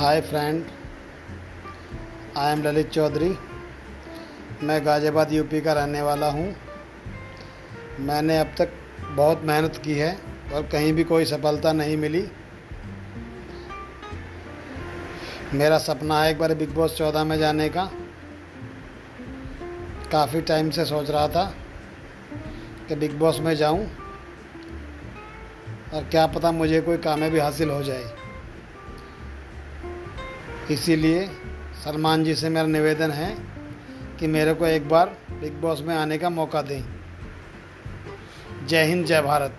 Hi friend I am Lalit Chaudhary मैं Ghaziabad UP का रहने वाला हूँ। मैंने अब तक बहुत मेहनत की है और कहीं भी कोई सफलता नहीं मिली। मेरा सपना है एक बार बिग बॉस चौदह में जाने का। काफ़ी टाइम से सोच रहा था कि बिग बॉस में जाऊँ और क्या पता मुझे कोई कामयाबी हासिल हो जाए। इसीलिए सलमान जी से मेरा निवेदन है कि मेरे को एक बार बिग बॉस में आने का मौका दें। जय हिंद, जय भारत।